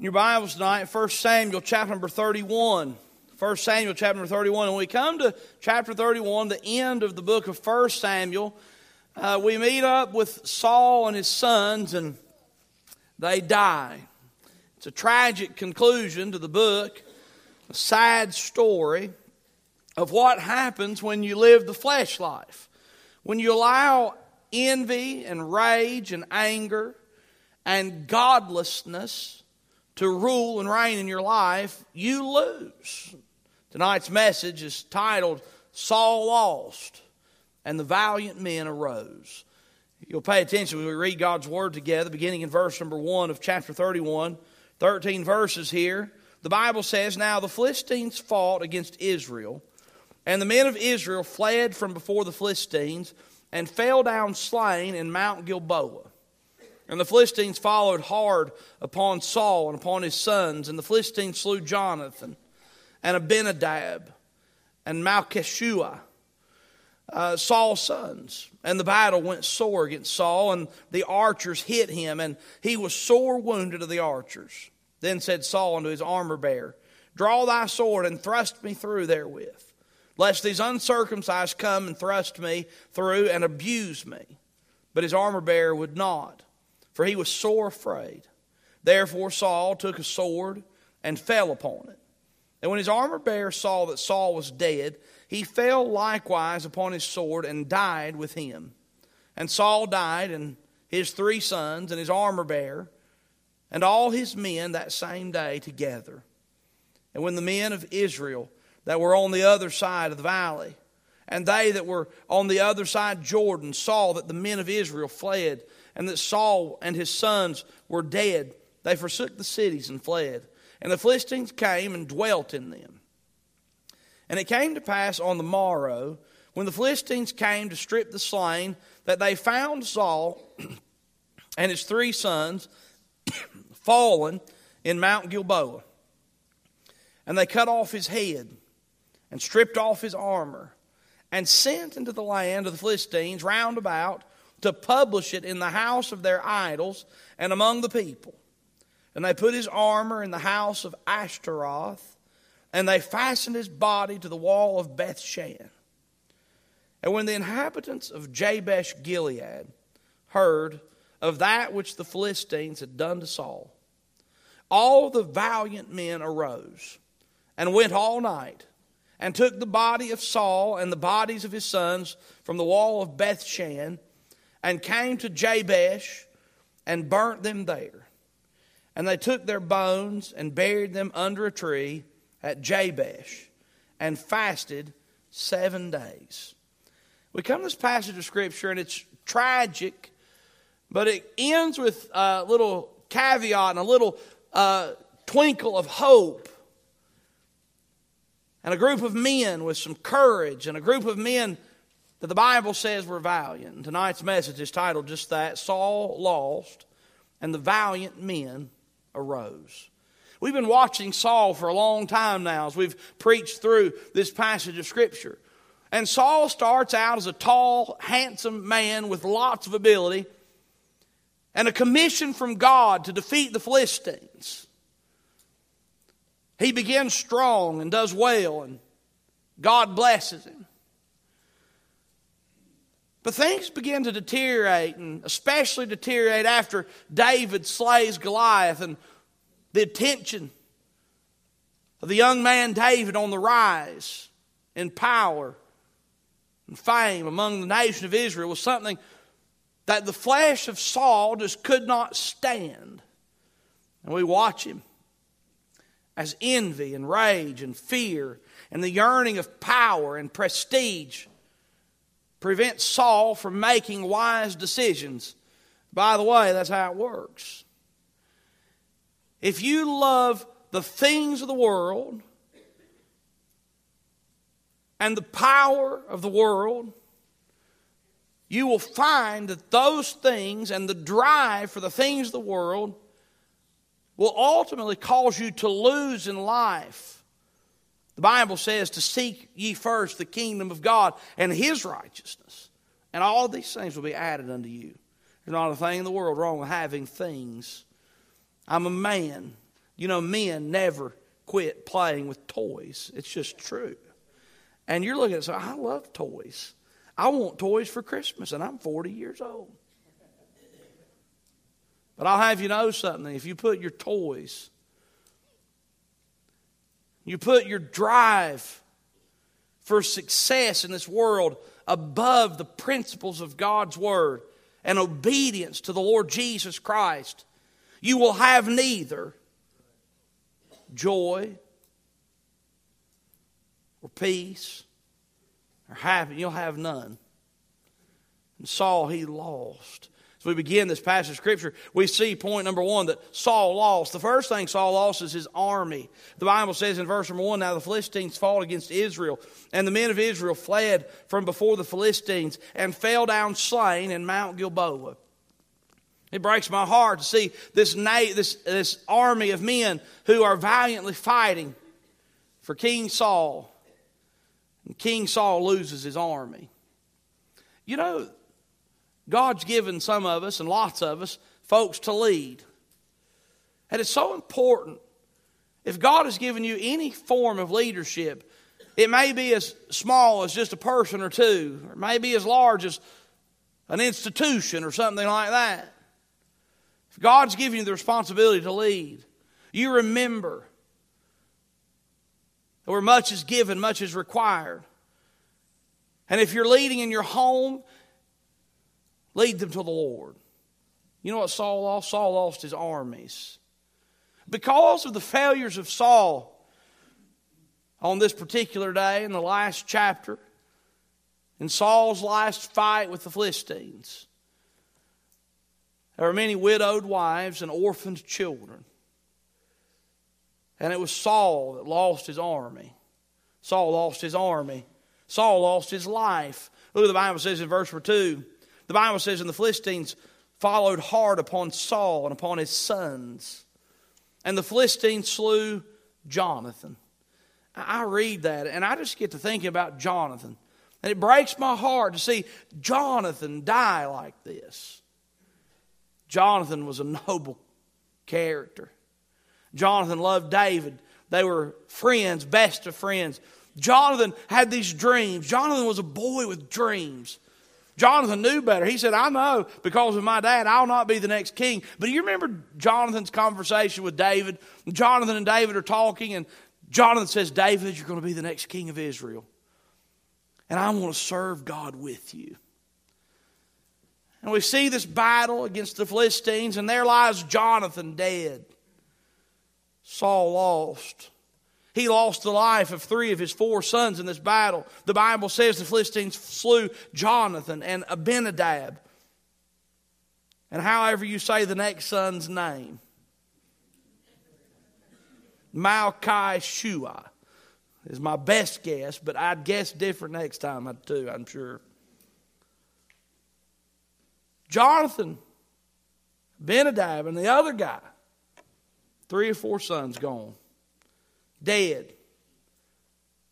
In your Bibles tonight, 1 Samuel chapter number 31. 1 Samuel chapter number 31. And we come to chapter 31, the end of the book of 1 Samuel, uh, we meet up with Saul and his sons, and they die. It's a tragic conclusion to the book, a sad story of what happens when you live the flesh life. When you allow envy and rage and anger and godlessness to rule and reign in your life, you lose. Tonight's message is titled Saul Lost and the Valiant Men Arose. You'll pay attention when we read God's Word together, beginning in verse number 1 of chapter 31, 13 verses here. The Bible says, Now the Philistines fought against Israel, and the men of Israel fled from before the Philistines and fell down slain in Mount Gilboa. And the Philistines followed hard upon Saul and upon his sons, and the Philistines slew Jonathan and Abinadab and Malchishua, uh, Saul's sons. And the battle went sore against Saul, and the archers hit him, and he was sore wounded of the archers. Then said Saul unto his armor bearer, Draw thy sword and thrust me through therewith, lest these uncircumcised come and thrust me through and abuse me. But his armor bearer would not for he was sore afraid. Therefore Saul took a sword and fell upon it. And when his armor bearer saw that Saul was dead, he fell likewise upon his sword and died with him. And Saul died, and his three sons, and his armor bearer, and all his men that same day together. And when the men of Israel that were on the other side of the valley, and they that were on the other side Jordan, saw that the men of Israel fled, and that Saul and his sons were dead, they forsook the cities and fled. And the Philistines came and dwelt in them. And it came to pass on the morrow, when the Philistines came to strip the slain, that they found Saul and his three sons fallen in Mount Gilboa. And they cut off his head and stripped off his armor and sent into the land of the Philistines round about to publish it in the house of their idols and among the people. And they put his armor in the house of Ashtaroth, and they fastened his body to the wall of Bethshan. And when the inhabitants of Jabesh Gilead heard of that which the Philistines had done to Saul, all the valiant men arose and went all night and took the body of Saul and the bodies of his sons from the wall of Bethshan and came to Jabesh and burnt them there. And they took their bones and buried them under a tree at Jabesh and fasted seven days. We come to this passage of Scripture, and it's tragic, but it ends with a little caveat and a little uh, twinkle of hope. And a group of men with some courage, and a group of men that the Bible says were valiant. And tonight's message is titled just that Saul lost, and the valiant men arose. We've been watching Saul for a long time now as we've preached through this passage of Scripture. And Saul starts out as a tall, handsome man with lots of ability and a commission from God to defeat the Philistines. He begins strong and does well, and God blesses him. But things begin to deteriorate, and especially deteriorate after David slays Goliath and the attention of the young man David on the rise in power and fame among the nation of Israel was something that the flesh of Saul just could not stand. And we watch him as envy and rage and fear and the yearning of power and prestige prevent Saul from making wise decisions. By the way, that's how it works. If you love the things of the world and the power of the world, you will find that those things and the drive for the things of the world will ultimately cause you to lose in life the Bible says to seek ye first the kingdom of God and his righteousness, and all these things will be added unto you. There's not a thing in the world wrong with having things. I'm a man You know, men never quit playing with toys. It's just true. And you're looking at so I love toys. I want toys for Christmas, and I'm 40 years old. But I'll have you know something. If you put your toys, you put your drive for success in this world above the principles of God's Word and obedience to the Lord Jesus Christ, you will have neither joy or peace or happiness. You'll have none. And Saul, he lost. As we begin this passage of Scripture, we see point number one that Saul lost. The first thing Saul lost is his army. The Bible says in verse number one Now the Philistines fought against Israel, and the men of Israel fled from before the Philistines and fell down slain in Mount Gilboa. It breaks my heart to see this, na- this, this army of men who are valiantly fighting for King Saul. And King Saul loses his army. You know, God's given some of us and lots of us folks to lead. And it's so important. If God has given you any form of leadership, it may be as small as just a person or two, or it may be as large as an institution or something like that. If God's given you the responsibility to lead, you remember where much is given, much is required. And if you're leading in your home, lead them to the Lord. You know what Saul lost? Saul lost his armies. Because of the failures of Saul on this particular day in the last chapter, in Saul's last fight with the Philistines, there were many widowed wives and orphaned children. And it was Saul that lost his army. Saul lost his army. Saul lost his life. Look the Bible says in verse 2. The Bible says, And the Philistines followed hard upon Saul and upon his sons. And the Philistines slew Jonathan. I read that and I just get to thinking about Jonathan. And it breaks my heart to see Jonathan die like this. Jonathan was a noble character. Jonathan loved David. They were friends, best of friends. Jonathan had these dreams. Jonathan was a boy with dreams. Jonathan knew better. He said, I know because of my dad, I'll not be the next king. But you remember Jonathan's conversation with David? Jonathan and David are talking, and Jonathan says, David, you're going to be the next king of Israel. And I want to serve God with you. And we see this battle against the Philistines, and there lies Jonathan dead. Saul lost. He lost the life of three of his four sons in this battle. The Bible says the Philistines slew Jonathan and Abinadab. And however you say the next son's name, Malchi Shua is my best guess, but I'd guess different next time too, I'm sure. Jonathan, Benadab, and the other guy, three or four sons gone, dead.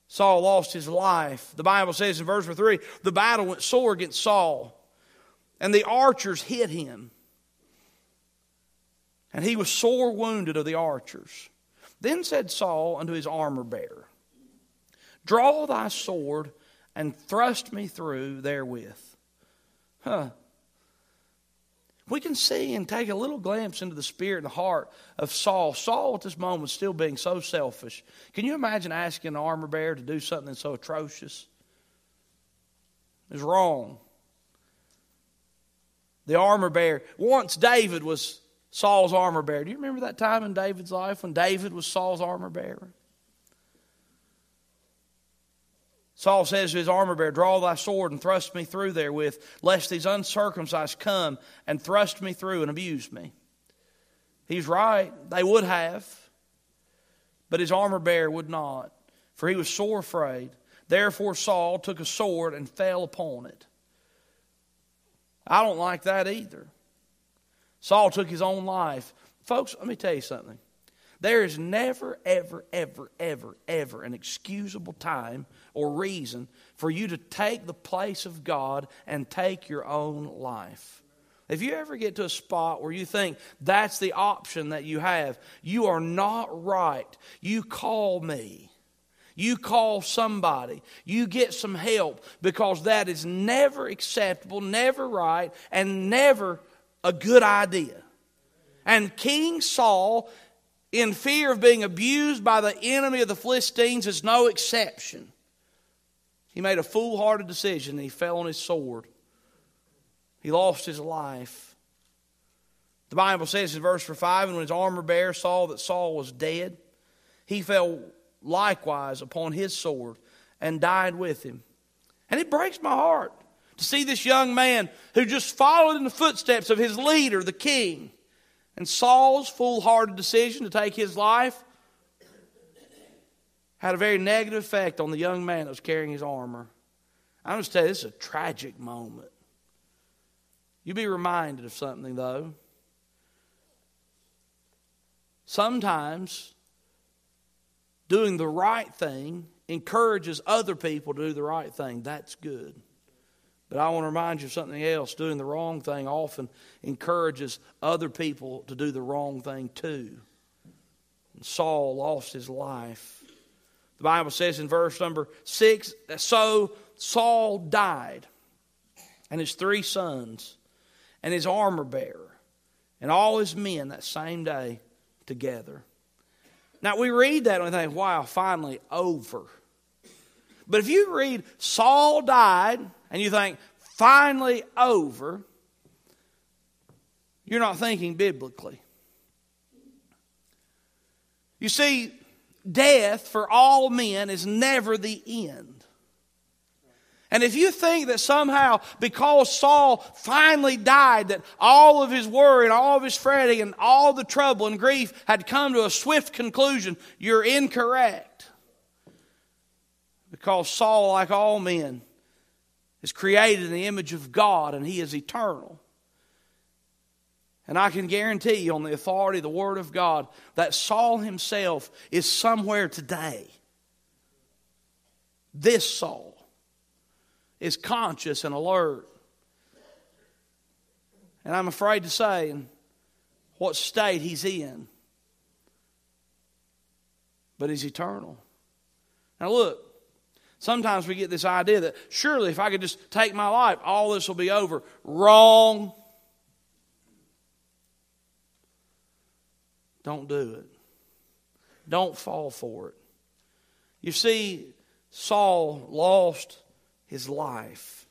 Saul lost his life. The Bible says in verse 3 the battle went sore against Saul, and the archers hit him. And he was sore wounded of the archers. Then said Saul unto his armor bearer, Draw thy sword and thrust me through therewith. Huh we can see and take a little glimpse into the spirit and the heart of Saul. Saul at this moment still being so selfish. Can you imagine asking an armor bearer to do something so atrocious? It's wrong. The armor bearer. Once David was Saul's armor bearer. Do you remember that time in David's life when David was Saul's armor bearer? Saul says to his armor bearer, Draw thy sword and thrust me through therewith, lest these uncircumcised come and thrust me through and abuse me. He's right. They would have. But his armor bearer would not, for he was sore afraid. Therefore Saul took a sword and fell upon it. I don't like that either. Saul took his own life. Folks, let me tell you something. There is never, ever, ever, ever, ever an excusable time or reason for you to take the place of God and take your own life. If you ever get to a spot where you think that's the option that you have, you are not right. You call me. You call somebody. You get some help because that is never acceptable, never right, and never a good idea. And King Saul, in fear of being abused by the enemy of the Philistines, is no exception. He made a foolhardy decision and he fell on his sword. He lost his life. The Bible says in verse 5 and when his armor bearer saw that Saul was dead, he fell likewise upon his sword and died with him. And it breaks my heart to see this young man who just followed in the footsteps of his leader, the king. And Saul's foolhardy decision to take his life had a very negative effect on the young man that was carrying his armor. I'm just tell you, this is a tragic moment. You be reminded of something, though. Sometimes doing the right thing encourages other people to do the right thing. That's good. But I want to remind you of something else. Doing the wrong thing often encourages other people to do the wrong thing too. And Saul lost his life. The Bible says in verse number six so Saul died, and his three sons, and his armor bearer, and all his men that same day together. Now we read that and we think, wow, finally over. But if you read Saul died and you think, finally over, you're not thinking biblically. You see, death for all men is never the end. And if you think that somehow because Saul finally died, that all of his worry and all of his fretting and all the trouble and grief had come to a swift conclusion, you're incorrect. Because Saul, like all men, is created in the image of God and he is eternal. And I can guarantee you, on the authority of the Word of God, that Saul himself is somewhere today. This Saul is conscious and alert. And I'm afraid to say what state he's in. But he's eternal. Now, look, sometimes we get this idea that surely if I could just take my life, all this will be over. Wrong. Don't do it. Don't fall for it. You see, Saul lost his life.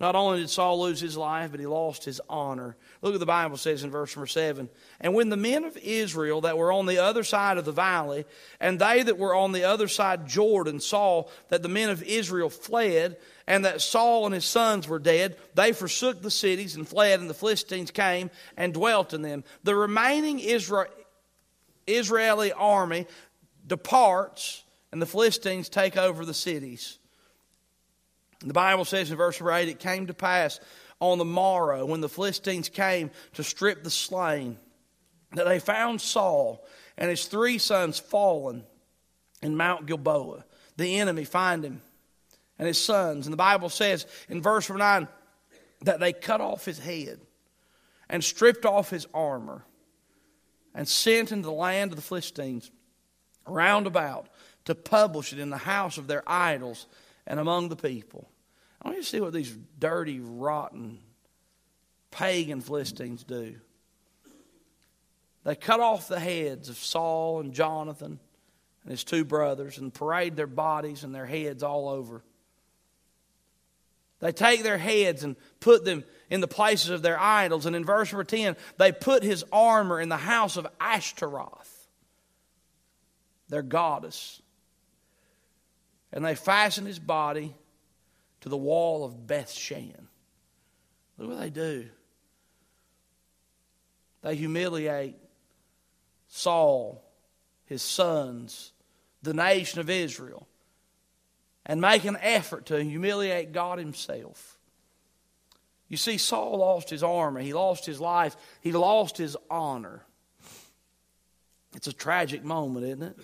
Not only did Saul lose his life, but he lost his honor. Look what the Bible says in verse number 7. And when the men of Israel that were on the other side of the valley, and they that were on the other side Jordan, saw that the men of Israel fled, and that Saul and his sons were dead, they forsook the cities and fled, and the Philistines came and dwelt in them. The remaining Israel, Israeli army departs, and the Philistines take over the cities. The Bible says in verse 8, it came to pass on the morrow when the Philistines came to strip the slain that they found Saul and his three sons fallen in Mount Gilboa. The enemy find him and his sons. And the Bible says in verse 9 that they cut off his head and stripped off his armor and sent into the land of the Philistines round about to publish it in the house of their idols and among the people. I want you to see what these dirty, rotten, pagan Philistines do. They cut off the heads of Saul and Jonathan and his two brothers and parade their bodies and their heads all over. They take their heads and put them in the places of their idols. And in verse number 10, they put his armor in the house of Ashtaroth, their goddess. And they fasten his body to the wall of Bethshan. Look what they do. They humiliate Saul, his sons, the nation of Israel, and make an effort to humiliate God Himself. You see, Saul lost his armor, he lost his life, he lost his honor. It's a tragic moment, isn't it?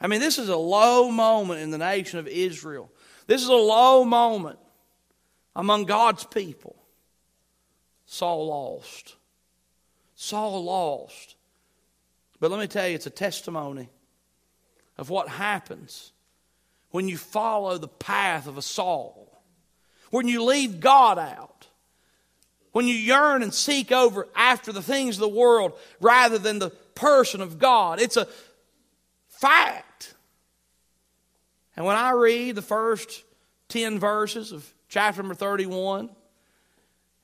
I mean, this is a low moment in the nation of Israel. This is a low moment among God's people. Saul lost. Saul lost. But let me tell you, it's a testimony of what happens when you follow the path of a Saul, when you leave God out, when you yearn and seek over after the things of the world rather than the person of God. It's a fact. And when I read the first 10 verses of chapter number 31,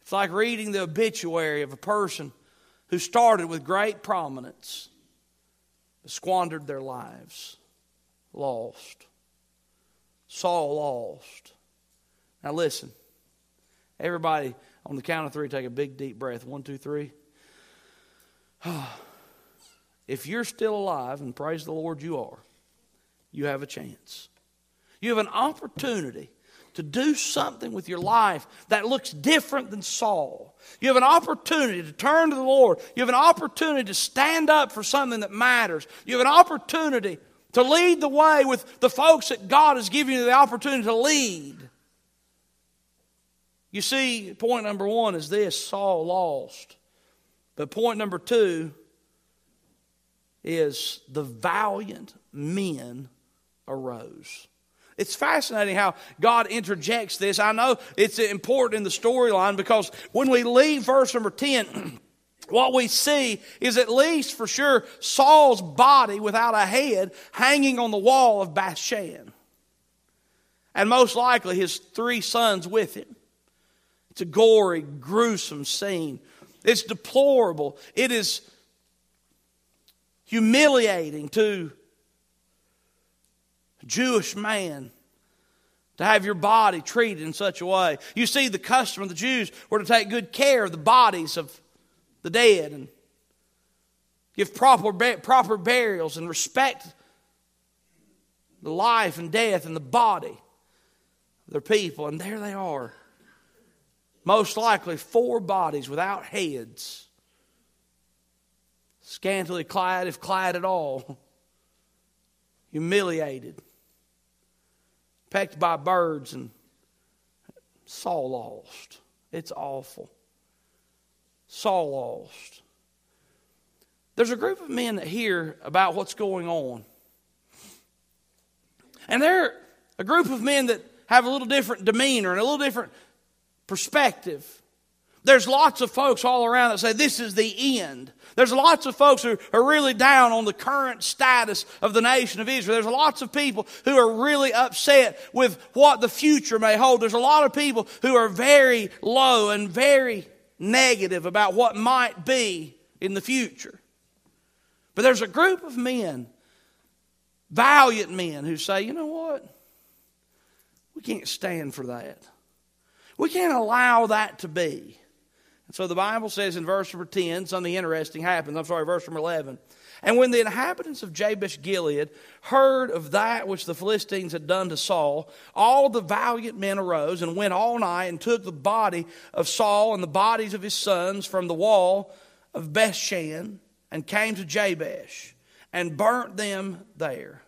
it's like reading the obituary of a person who started with great prominence, but squandered their lives, lost. Saul lost. Now listen, everybody on the count of three, take a big deep breath. One, two, three. if you're still alive, and praise the Lord you are, you have a chance. You have an opportunity to do something with your life that looks different than Saul. You have an opportunity to turn to the Lord. You have an opportunity to stand up for something that matters. You have an opportunity to lead the way with the folks that God has given you the opportunity to lead. You see, point number one is this Saul lost. But point number two is the valiant men arose. It's fascinating how God interjects this. I know it's important in the storyline because when we leave verse number 10, what we see is at least for sure Saul's body without a head hanging on the wall of Bethshan. And most likely his three sons with him. It's a gory, gruesome scene. It's deplorable. It is humiliating to Jewish man to have your body treated in such a way. You see, the custom of the Jews were to take good care of the bodies of the dead and give proper, proper burials and respect the life and death and the body of their people. And there they are. Most likely, four bodies without heads, scantily clad, if clad at all, humiliated pecked by birds, and Saul lost. It's awful. Saul lost. There's a group of men that hear about what's going on. And they're a group of men that have a little different demeanor and a little different perspective. There's lots of folks all around that say this is the end. There's lots of folks who are really down on the current status of the nation of Israel. There's lots of people who are really upset with what the future may hold. There's a lot of people who are very low and very negative about what might be in the future. But there's a group of men, valiant men, who say, you know what? We can't stand for that. We can't allow that to be. So the Bible says in verse number 10, something interesting happens. I'm sorry, verse number 11. And when the inhabitants of Jabesh Gilead heard of that which the Philistines had done to Saul, all the valiant men arose and went all night and took the body of Saul and the bodies of his sons from the wall of Bethshan and came to Jabesh and burnt them there.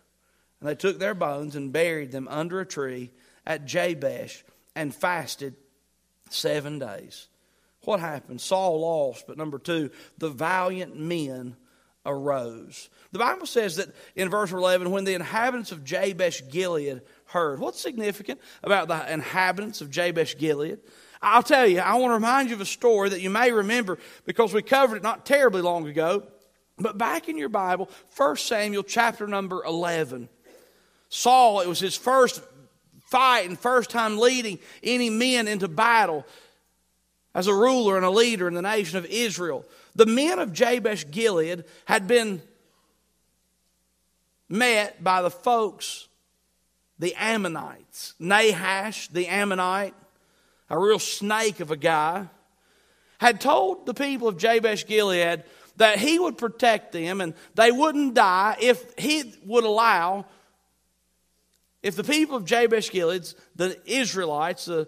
And they took their bones and buried them under a tree at Jabesh and fasted seven days. What happened? Saul lost, but number two, the valiant men arose. The Bible says that in verse 11, when the inhabitants of Jabesh Gilead heard, what's significant about the inhabitants of Jabesh Gilead? I'll tell you, I want to remind you of a story that you may remember because we covered it not terribly long ago. But back in your Bible, 1 Samuel chapter number 11, Saul, it was his first fight and first time leading any men into battle as a ruler and a leader in the nation of Israel. The men of Jabesh Gilead had been met by the folks, the Ammonites. Nahash, the Ammonite, a real snake of a guy, had told the people of Jabesh Gilead that he would protect them and they wouldn't die if he would allow, if the people of Jabesh Gilead, the Israelites, the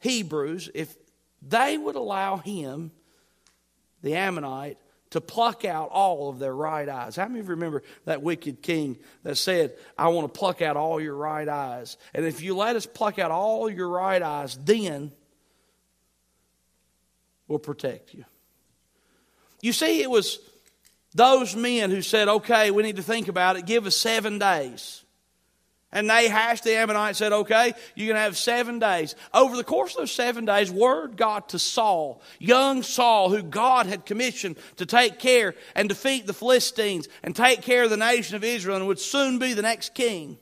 Hebrews, if they would allow him, the Ammonite, to pluck out all of their right eyes. How many of you remember that wicked king that said, I want to pluck out all your right eyes? And if you let us pluck out all your right eyes, then we'll protect you. You see, it was those men who said, okay, we need to think about it, give us seven days. And Nahash the Ammonite said, okay, you're going to have seven days. Over the course of those seven days, word got to Saul, young Saul, who God had commissioned to take care and defeat the Philistines and take care of the nation of Israel and would soon be the next king.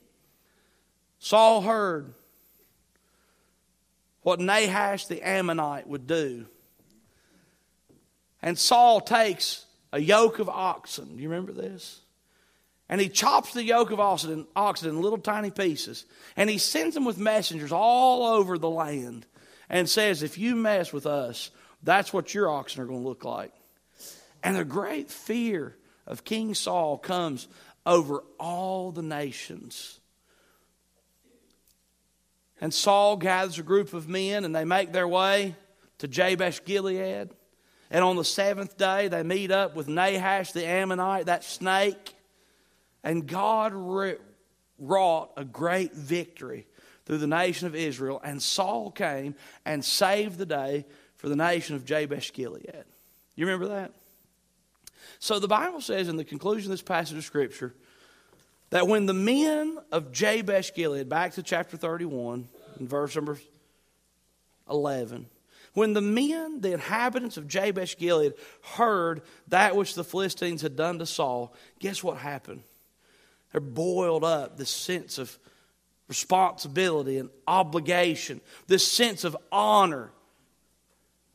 Saul heard what Nahash the Ammonite would do. And Saul takes a yoke of oxen. Do you remember this? And he chops the yoke of oxen, oxen in little tiny pieces. And he sends them with messengers all over the land and says, If you mess with us, that's what your oxen are going to look like. And a great fear of King Saul comes over all the nations. And Saul gathers a group of men and they make their way to Jabesh Gilead. And on the seventh day, they meet up with Nahash the Ammonite, that snake. And God wrought a great victory through the nation of Israel. And Saul came and saved the day for the nation of Jabesh Gilead. You remember that? So the Bible says in the conclusion of this passage of Scripture that when the men of Jabesh Gilead, back to chapter 31, in verse number 11, when the men, the inhabitants of Jabesh Gilead, heard that which the Philistines had done to Saul, guess what happened? There boiled up this sense of responsibility and obligation, this sense of honor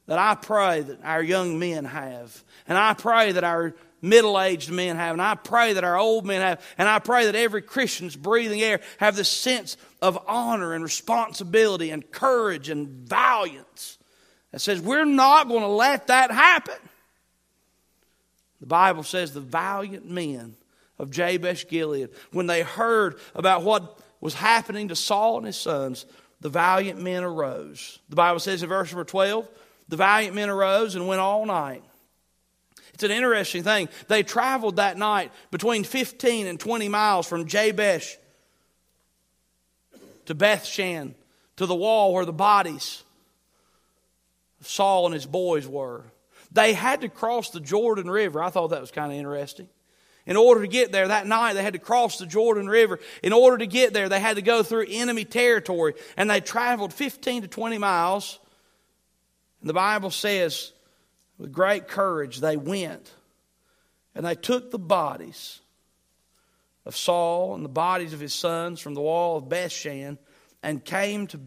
that I pray that our young men have. And I pray that our middle aged men have, and I pray that our old men have, and I pray that every Christian's breathing air have this sense of honor and responsibility and courage and valiance that says we're not going to let that happen. The Bible says the valiant men of Jabesh Gilead, when they heard about what was happening to Saul and his sons, the valiant men arose. The Bible says in verse number 12, the valiant men arose and went all night. It's an interesting thing. They traveled that night between 15 and 20 miles from Jabesh to Bethshan to the wall where the bodies of Saul and his boys were. They had to cross the Jordan River. I thought that was kind of interesting. In order to get there that night, they had to cross the Jordan River. In order to get there, they had to go through enemy territory. And they traveled 15 to 20 miles. And the Bible says with great courage, they went and they took the bodies of Saul and the bodies of his sons from the wall of Bethshan and came to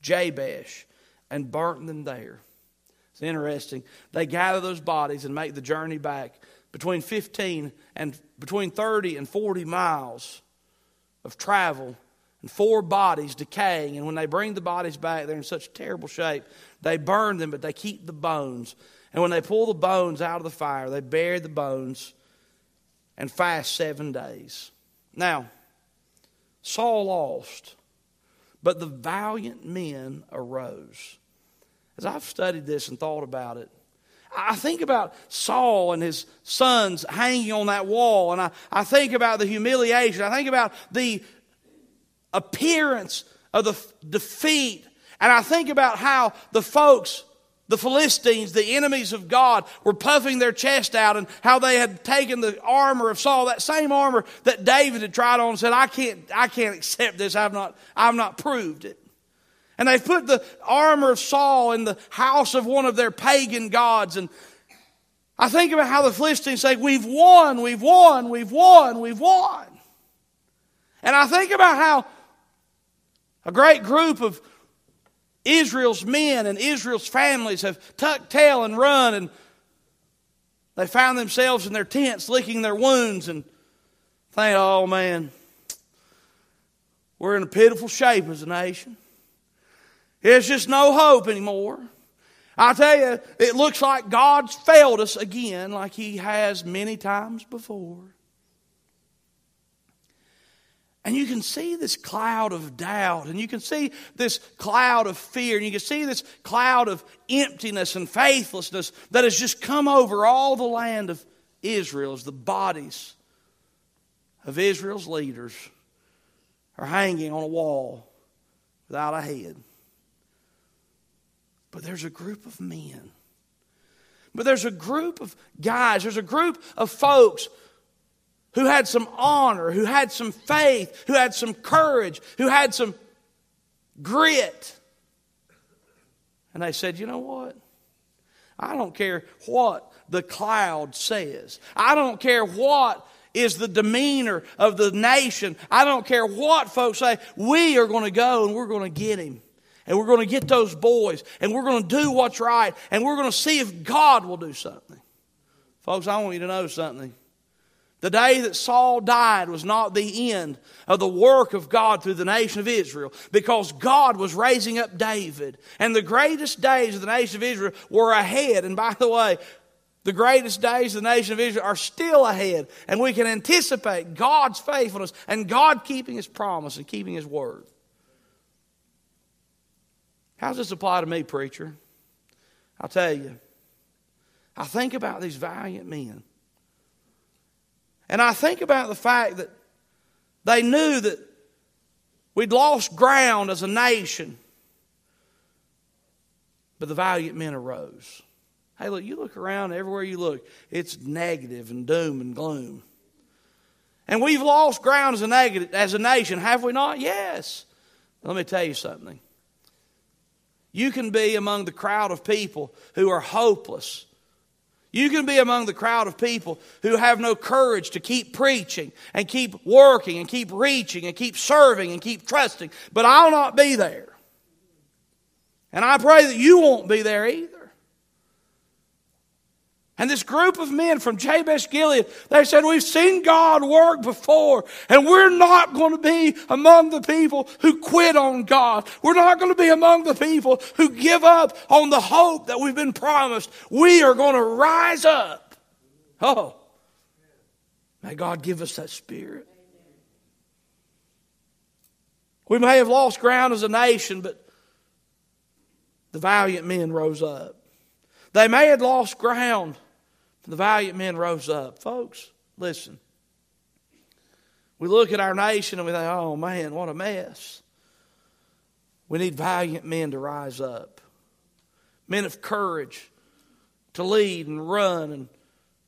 Jabesh and burnt them there. It's interesting. They gather those bodies and make the journey back between 15 and between 30 and 40 miles of travel and four bodies decaying. And when they bring the bodies back, they're in such terrible shape. They burn them, but they keep the bones. And when they pull the bones out of the fire, they bury the bones and fast seven days. Now, Saul lost, but the valiant men arose. As I've studied this and thought about it, I think about Saul and his sons hanging on that wall, and I, I think about the humiliation. I think about the appearance of the defeat, and I think about how the folks the Philistines, the enemies of God, were puffing their chest out and how they had taken the armor of Saul, that same armor that David had tried on and said, I can't, I can't accept this. I've not, I've not proved it. And they've put the armor of Saul in the house of one of their pagan gods. And I think about how the Philistines say, We've won, we've won, we've won, we've won. And I think about how a great group of Israel's men and Israel's families have tucked tail and run, and they found themselves in their tents licking their wounds and think, oh man, we're in a pitiful shape as a nation. There's just no hope anymore. I tell you, it looks like God's failed us again, like He has many times before. And you can see this cloud of doubt, and you can see this cloud of fear, and you can see this cloud of emptiness and faithlessness that has just come over all the land of Israel as the bodies of Israel's leaders are hanging on a wall without a head. But there's a group of men But there's a group of guys, there's a group of folks who had some honor, who had some faith, who had some courage, who had some grit. And they said, you know what? I don't care what the cloud says. I don't care what is the demeanor of the nation. I don't care what folks say. We are going to go and we're going to get him. And we're going to get those boys. And we're going to do what's right. And we're going to see if God will do something. Folks, I want you to know something. The day that Saul died was not the end of the work of God through the nation of Israel because God was raising up David. And the greatest days of the nation of Israel were ahead. And by the way, the greatest days of the nation of Israel are still ahead. And we can anticipate God's faithfulness and God keeping His promise and keeping His word. How does this apply to me, preacher? I'll tell you. I think about these valiant men. And I think about the fact that they knew that we'd lost ground as a nation. But the valiant men arose. Hey, look, you look around everywhere you look, it's negative and doom and gloom. And we've lost ground as a, negative, as a nation, have we not? Yes. Let me tell you something. You can be among the crowd of people who are hopeless you can be among the crowd of people who have no courage to keep preaching and keep working and keep reaching and keep serving and keep trusting, but I'll not be there. And I pray that you won't be there either. And this group of men from Jabesh Gilead, they said, We've seen God work before, and we're not going to be among the people who quit on God. We're not going to be among the people who give up on the hope that we've been promised. We are going to rise up. Oh, may God give us that spirit. We may have lost ground as a nation, but the valiant men rose up. They may have lost ground the valiant men rose up. Folks, listen. We look at our nation and we think, oh man, what a mess. We need valiant men to rise up, men of courage to lead and run and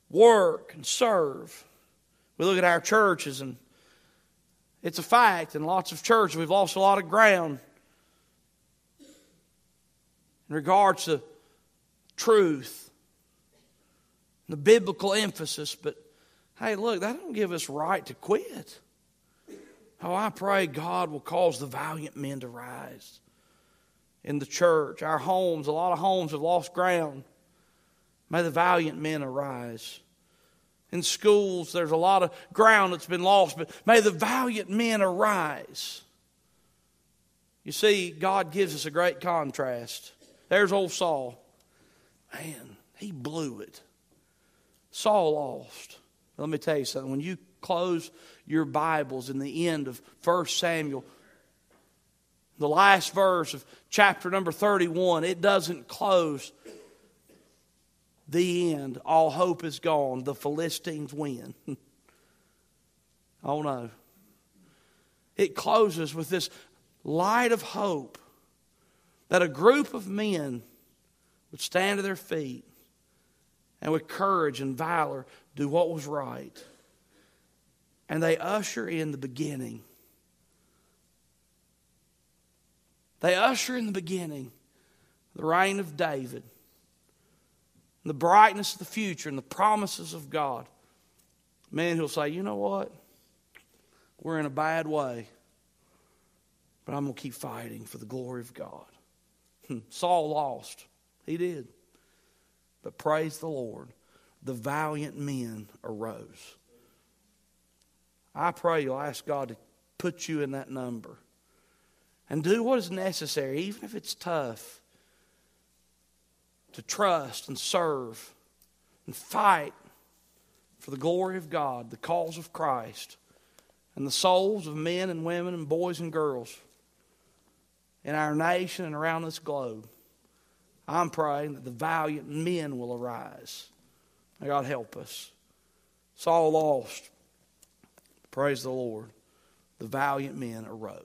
work and serve. We look at our churches and it's a fact in lots of churches we've lost a lot of ground in regards to truth the biblical emphasis, but hey, look, that don't give us right to quit. Oh, I pray God will cause the valiant men to rise in the church, our homes. A lot of homes have lost ground. May the valiant men arise. In schools, there's a lot of ground that's been lost, but may the valiant men arise. You see, God gives us a great contrast. There's old Saul. Man, he blew it. Saul lost. Let me tell you something. When you close your Bibles in the end of 1 Samuel, the last verse of chapter number 31, it doesn't close the end. All hope is gone. The Philistines win. oh no. It closes with this light of hope that a group of men would stand to their feet and with courage and valor do what was right. And they usher in the beginning. They usher in the beginning the reign of David, the brightness of the future, and the promises of God. Man who'll say, you know what? We're in a bad way, but I'm going to keep fighting for the glory of God. Hmm, Saul lost. He did. But praise the Lord, the valiant men arose. I pray you'll ask God to put you in that number and do what is necessary, even if it's tough, to trust and serve and fight for the glory of God, the cause of Christ, and the souls of men and women and boys and girls in our nation and around this globe. I'm praying that the valiant men will arise. May God help us. Saul lost. Praise the Lord. The valiant men arose.